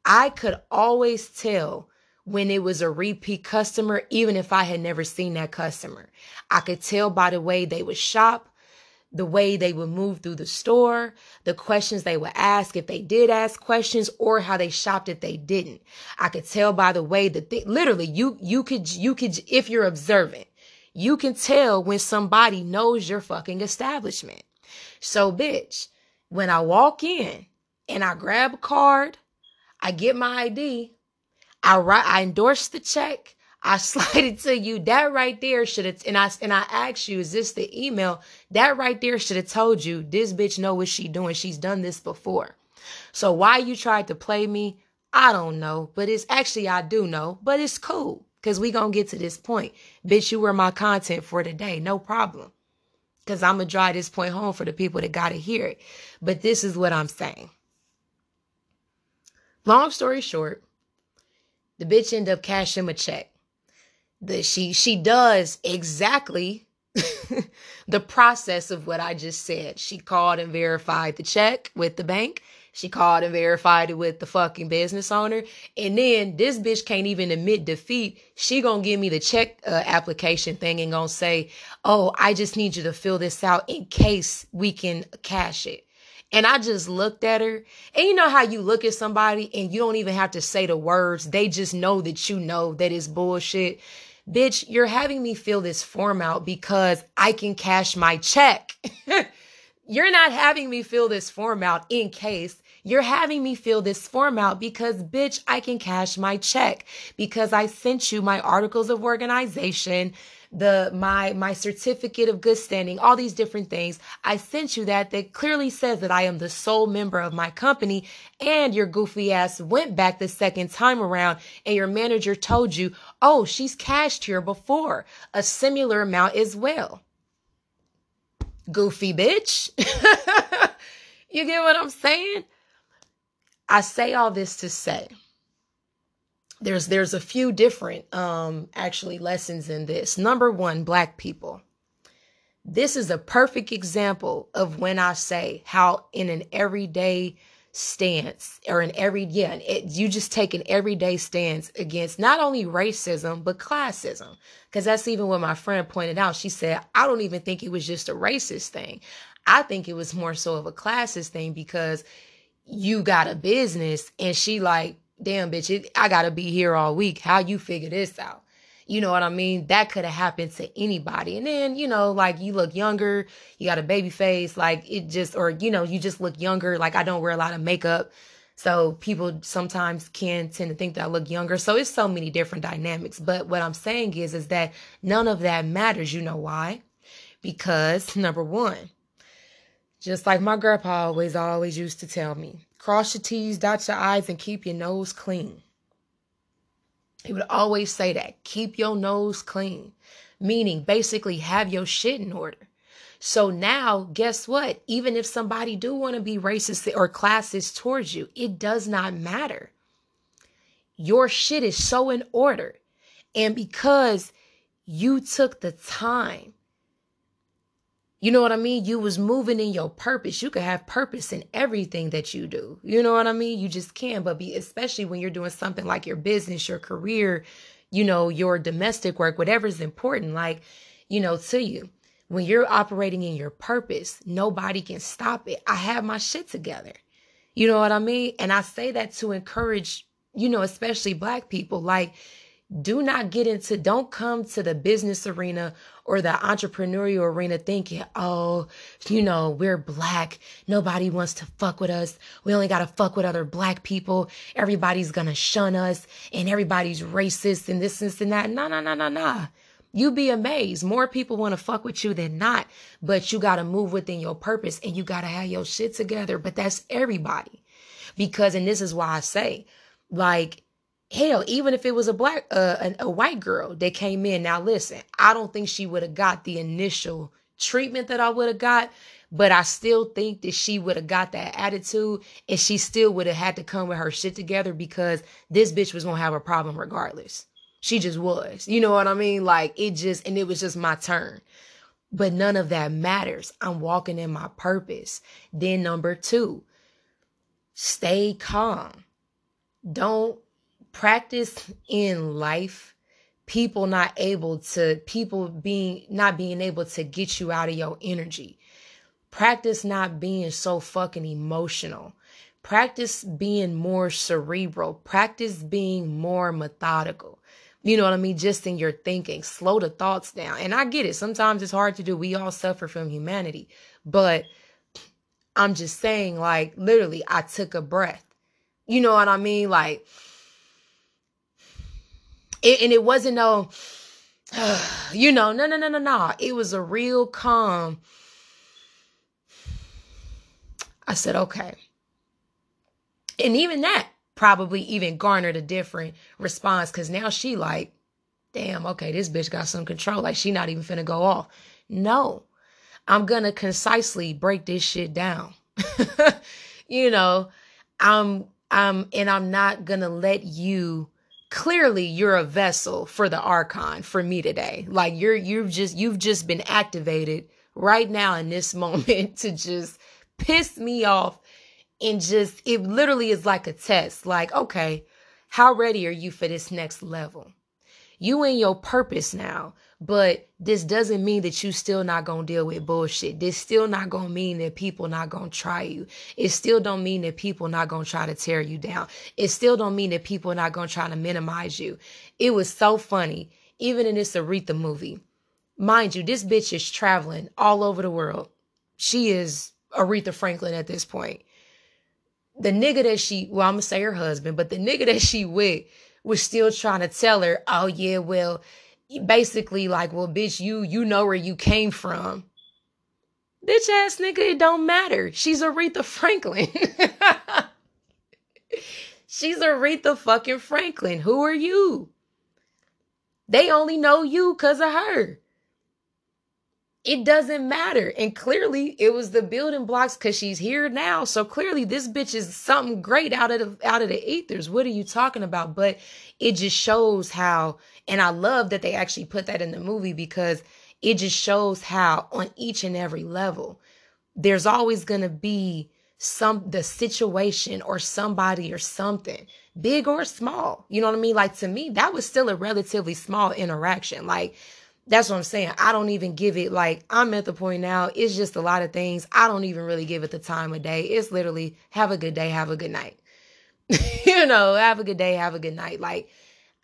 I could always tell when it was a repeat customer, even if I had never seen that customer. I could tell by the way they would shop, the way they would move through the store, the questions they would ask if they did ask questions, or how they shopped if they didn't. I could tell by the way that they literally you you could you could if you're observant, You can tell when somebody knows your fucking establishment. So, bitch, when I walk in and I grab a card, I get my ID, I write, I endorse the check, I slide it to you. That right there should have, and I and I asked you, is this the email? That right there should have told you this bitch know what she doing. She's done this before. So why you tried to play me, I don't know. But it's actually I do know, but it's cool. Cause we gonna get to this point. Bitch, you were my content for today. No problem. Cause I'm gonna drive this point home for the people that gotta hear it. But this is what I'm saying. Long story short, the bitch end up cashing a check. The she she does exactly the process of what I just said. She called and verified the check with the bank. She called and verified it with the fucking business owner. And then this bitch can't even admit defeat. She gonna give me the check uh, application thing and gonna say, oh, I just need you to fill this out in case we can cash it. And I just looked at her. And you know how you look at somebody and you don't even have to say the words. They just know that you know that it's bullshit. Bitch, you're having me fill this form out because I can cash my check. you're not having me fill this form out in case you're having me fill this form out because, bitch, I can cash my check because I sent you my articles of organization, the my my certificate of good standing, all these different things. I sent you that that clearly says that I am the sole member of my company and your goofy ass went back the second time around and your manager told you, "Oh, she's cashed here before, a similar amount as well." Goofy bitch. you get what I'm saying? I say all this to say there's there's a few different um actually lessons in this. Number 1, black people. This is a perfect example of when I say how in an everyday stance or an every yeah it, you just take an everyday stance against not only racism but classism because that's even what my friend pointed out she said i don't even think it was just a racist thing i think it was more so of a classist thing because you got a business and she like damn bitch it, i gotta be here all week how you figure this out you know what i mean that could have happened to anybody and then you know like you look younger you got a baby face like it just or you know you just look younger like i don't wear a lot of makeup so people sometimes can tend to think that I look younger. So it's so many different dynamics. But what I'm saying is, is that none of that matters. You know why? Because number one, just like my grandpa always always used to tell me, cross your T's, dot your I's, and keep your nose clean. He would always say that. Keep your nose clean. Meaning basically have your shit in order. So now, guess what? Even if somebody do want to be racist or classist towards you, it does not matter. Your shit is so in order. And because you took the time you know what I mean? You was moving in your purpose. You could have purpose in everything that you do. You know what I mean? You just can, but be especially when you're doing something like your business, your career, you know, your domestic work, whatever's important, like, you know, to you. When you're operating in your purpose, nobody can stop it. I have my shit together. You know what I mean? And I say that to encourage, you know, especially black people. Like, do not get into, don't come to the business arena or the entrepreneurial arena thinking, oh, you know, we're black. Nobody wants to fuck with us. We only got to fuck with other black people. Everybody's to shun us and everybody's racist and this, this, and that. No, no, no, no, no. You be amazed. More people want to fuck with you than not, but you got to move within your purpose and you got to have your shit together. But that's everybody. Because, and this is why I say, like, hell even if it was a black uh, a, a white girl that came in now listen i don't think she would have got the initial treatment that i would have got but i still think that she would have got that attitude and she still would have had to come with her shit together because this bitch was gonna have a problem regardless. She just was you know what i mean? Like it just and it was just my turn. But none of that matters. I'm walking in my purpose. Then number two stay calm. Don't practice in life people not able to people being not being able to get you out of your energy practice not being so fucking emotional practice being more cerebral practice being more methodical You know what I mean? Just in your thinking, slow the thoughts down. And I get it. Sometimes it's hard to do. We all suffer from humanity. But I'm just saying, like, literally, I took a breath. You know what I mean? Like, it, and it wasn't no, you know, no, no, no, no, no. It was a real calm. I said, okay. And even that, probably even garnered a different response because now she like, damn, okay, this bitch got some control. Like she not even finna go off. No, I'm gonna concisely break this shit down. you know, I'm I'm and I'm not gonna let you clearly you're a vessel for the archon for me today. Like you're you've just you've just been activated right now in this moment to just piss me off and just it literally is like a test like okay how ready are you for this next level you in your purpose now but this doesn't mean that you still not gonna deal with bullshit. This still not gonna mean that people not gonna try you. It still don't mean that people not gonna try to tear you down. It still don't mean that people not gonna try to minimize you. It was so funny even in this aretha movie. Mind you this bitch is traveling all over the world. She is aretha franklin at this point. The nigga that she, well, I'm gonna say her husband, but the nigga that she with was still trying to tell her, oh yeah, well, basically like, well, bitch, you you know where you came from. Bitch ass nigga, it don't matter. She's Aretha Franklin. She's Aretha fucking Franklin. Who are you? They only know you because of her it doesn't matter. And clearly it was the building blocks because she's here now. So clearly this bitch is something great out of the out of the ethers. What are you talking about? But it just shows how, and I love that they actually put that in the movie because it just shows how on each and every level, there's always gonna be some the situation or somebody or something big or small you know what i mean like to me that was still a relatively small interaction like that's what I'm saying. I don't even give it like I'm at the point now. It's just a lot of things. I don't even really give it the time of day. It's literally have a good day, have a good night. you know, have a good day, have a good night. Like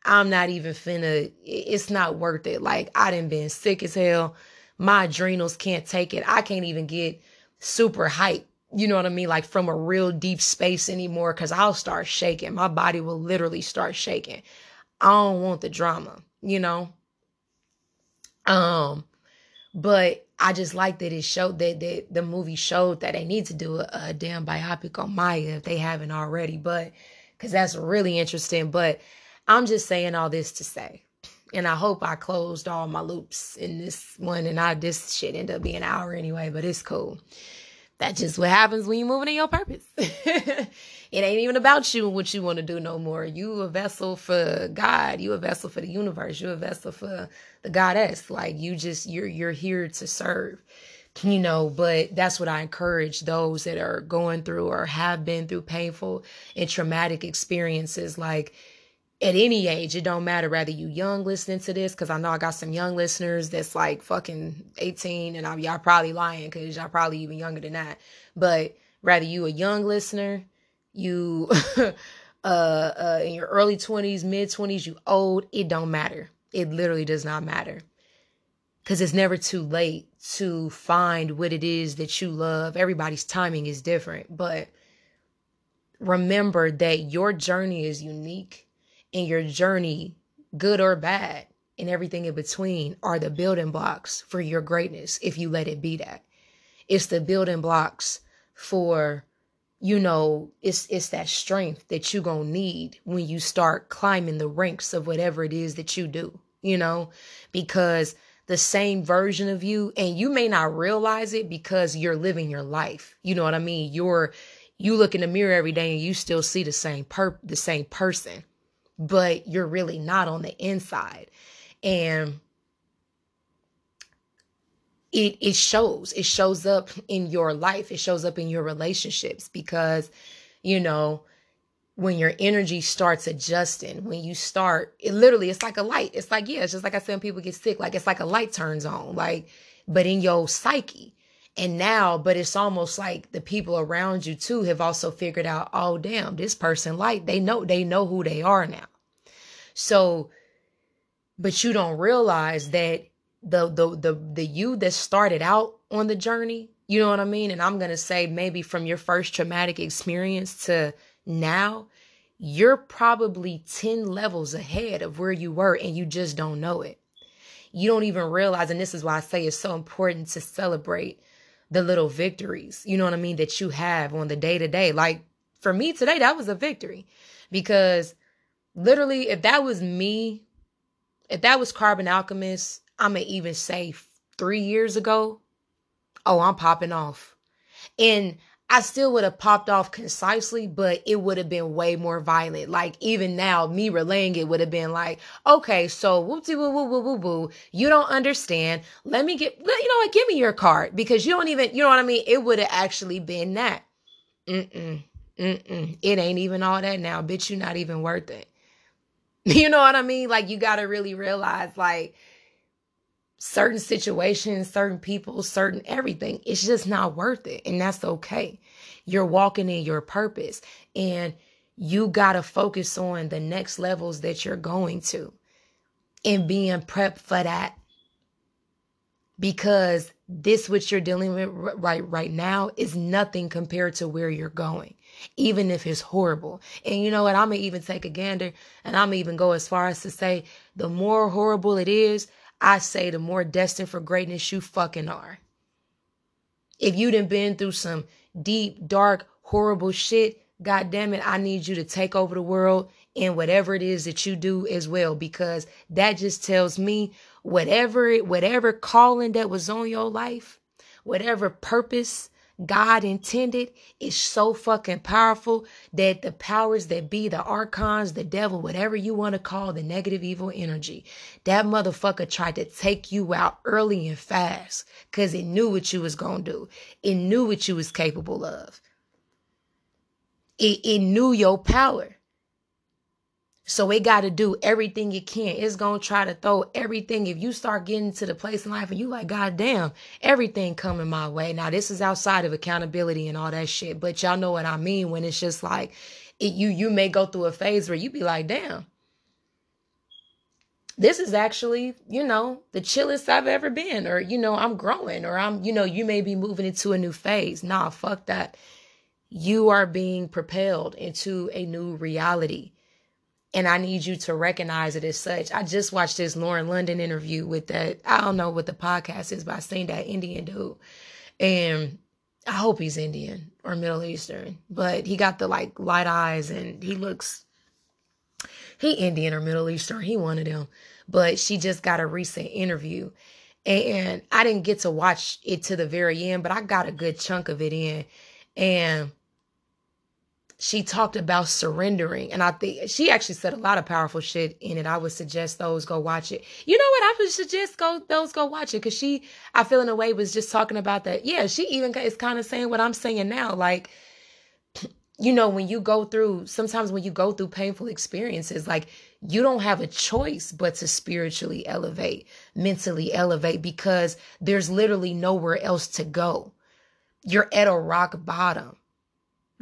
I'm not even finna. It's not worth it. Like I didn't been sick as hell. My adrenals can't take it. I can't even get super hype. You know what I mean? Like from a real deep space anymore. Cause I'll start shaking. My body will literally start shaking. I don't want the drama. You know. Um, but I just like that it showed that, that the movie showed that they need to do a, a damn biopic on Maya if they haven't already. But because that's really interesting. But I'm just saying all this to say, and I hope I closed all my loops in this one, and I this shit end up being an hour anyway. But it's cool. That's just what happens when you're moving in your purpose. it ain't even about you and what you want to do no more. You a vessel for God. You a vessel for the universe. You a vessel for the goddess. Like you just you're you're here to serve. You know, but that's what I encourage those that are going through or have been through painful and traumatic experiences. Like at any age, it don't matter whether you young listening to this, because I know I got some young listeners that's like fucking 18 and I, y'all probably lying because y'all probably even younger than that. But rather you a young listener, you uh, uh in your early 20s, mid 20s, you old, it don't matter. It literally does not matter. Cause it's never too late to find what it is that you love. Everybody's timing is different, but remember that your journey is unique and your journey, good or bad, and everything in between, are the building blocks for your greatness if you let it be that. It's the building blocks for you know it's it's that strength that you're gonna need when you start climbing the ranks of whatever it is that you do you know? Because the same version of you and you may not realize it because you're living your life. You know what i mean? You're you look in the mirror every day and you still see the same per the same person but you're really not on the inside. And it it shows. It shows up in your life. It shows up in your relationships because, you know, when your energy starts adjusting, when you start, it literally, it's like a light. It's like, yeah, it's just like I said when people get sick, like it's like a light turns on, like, but in your psyche. And now, but it's almost like the people around you too have also figured out, oh damn, this person like They know they know who they are now. So but you don't realize that the the the the you that started out on the journey, you know what I mean? And I'm going to say maybe from your first traumatic experience to now, you're probably 10 levels ahead of where you were and you just don't know it. You don't even realize and this is why I say it's so important to celebrate the little victories. You know what I mean that you have on the day to day. Like for me today that was a victory because literally if that was me if that was Carbon Alchemist, I'm going to even say three years ago, oh, I'm popping off. And I still would have popped off concisely, but it would have been way more violent. Like even now, me relaying it would have been like, okay, so whoopsie woo woo woo woo woo. You don't understand. Let me get, you know what? Give me your card because you don't even, you know what I mean? It would have actually been that. Mm-mm, mm-mm. It ain't even all that now. Bitch, you not even worth it. You know what I mean? Like you got to really realize like certain situations, certain people, certain everything, it's just not worth it. And that's okay. You're walking in your purpose and you got to focus on the next levels that you're going to and being prepped for that. Because this what you're dealing with right right now is nothing compared to where you're going even if it's horrible. And you know what? I'm to even take a gander and I'm even go as far as to say the more horrible it is, I say the more destined for greatness you fucking are. If you done been through some deep, dark, horrible shit, God damn it, I need you to take over the world in whatever it is that you do as well, because that just tells me whatever, whatever calling that was on your life, whatever purpose God intended is so fucking powerful that the powers that be, the archons, the devil, whatever you want to call the negative evil energy, that motherfucker tried to take you out early and fast because it knew what you was going to do. It knew what you was capable of. It, it knew your power. So it got to do everything it can. It's going to try to throw everything. If you start getting to the place in life and you like, God damn, everything coming my way. Now, this is outside of accountability and all that shit. But y'all know what I mean when it's just like, it, you, you may go through a phase where you be like, damn, this is actually, you know, the chillest I've ever been. Or, you know, I'm growing or I'm, you know, you may be moving into a new phase. Nah, fuck that. You are being propelled into a new reality and I need you to recognize it as such. I just watched this Lauren London interview with that. I don't know what the podcast is, but I seen that Indian dude. And I hope he's Indian or Middle Eastern, but he got the like light eyes and he looks he Indian or Middle Eastern, he one of them. But she just got a recent interview. And I didn't get to watch it to the very end, but I got a good chunk of it in. And she talked about surrendering. And I think she actually said a lot of powerful shit in it. I would suggest those go watch it. You know what? I would suggest go those go watch it because she, I feel in a way, was just talking about that. Yeah, she even is kind of saying what I'm saying now. Like, you know, when you go through, sometimes when you go through painful experiences, like you don't have a choice but to spiritually elevate, mentally elevate, because there's literally nowhere else to go. You're at a rock bottom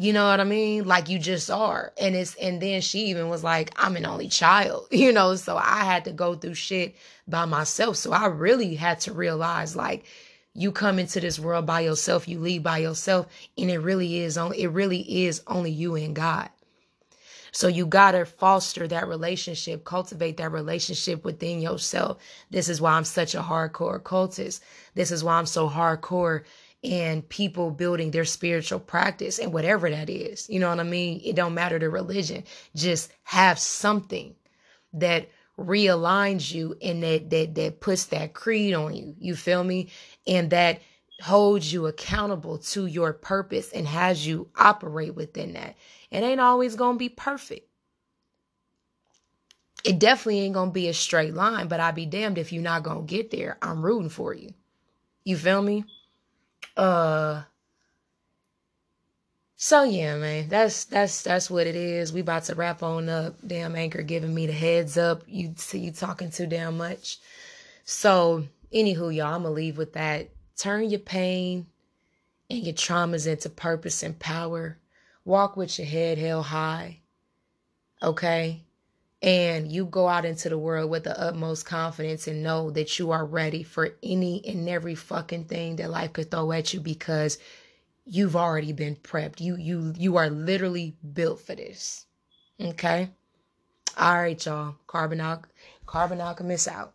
you know what I mean? Like you just are. And it's and then she even was like, I'm an only child, you know, so I had to go through shit by myself. So I really had to realize like you come into this world by yourself, you leave by yourself, and it really is only it really is only you and God. So you gotta foster that relationship, cultivate that relationship within yourself. This is why I'm such a hardcore cultist. This is why I'm so hardcore and people building their spiritual practice and whatever that is. You know what I mean? It don't matter the religion. Just have something that realigns you and that that that puts that creed on you. You feel me? And that holds you accountable to your purpose and has you operate within that. It ain't always going to be perfect. It definitely ain't going to be a straight line, but I'd be damned if you're not going to get there. I'm rooting for you. You feel me? Uh so yeah, man, that's that's that's what it is. We about to wrap on up. Damn anchor giving me the heads up. You see you talking too damn much. So anywho, y'all, I'ma leave with that. Turn your pain and your traumas into purpose and power. Walk with your head held high. Okay? And you go out into the world with the utmost confidence and know that you are ready for any and every fucking thing that life could throw at you because you've already been prepped. You you you are literally built for this. Okay? All right, y'all. Carbon Al- Carbon Alchemist out.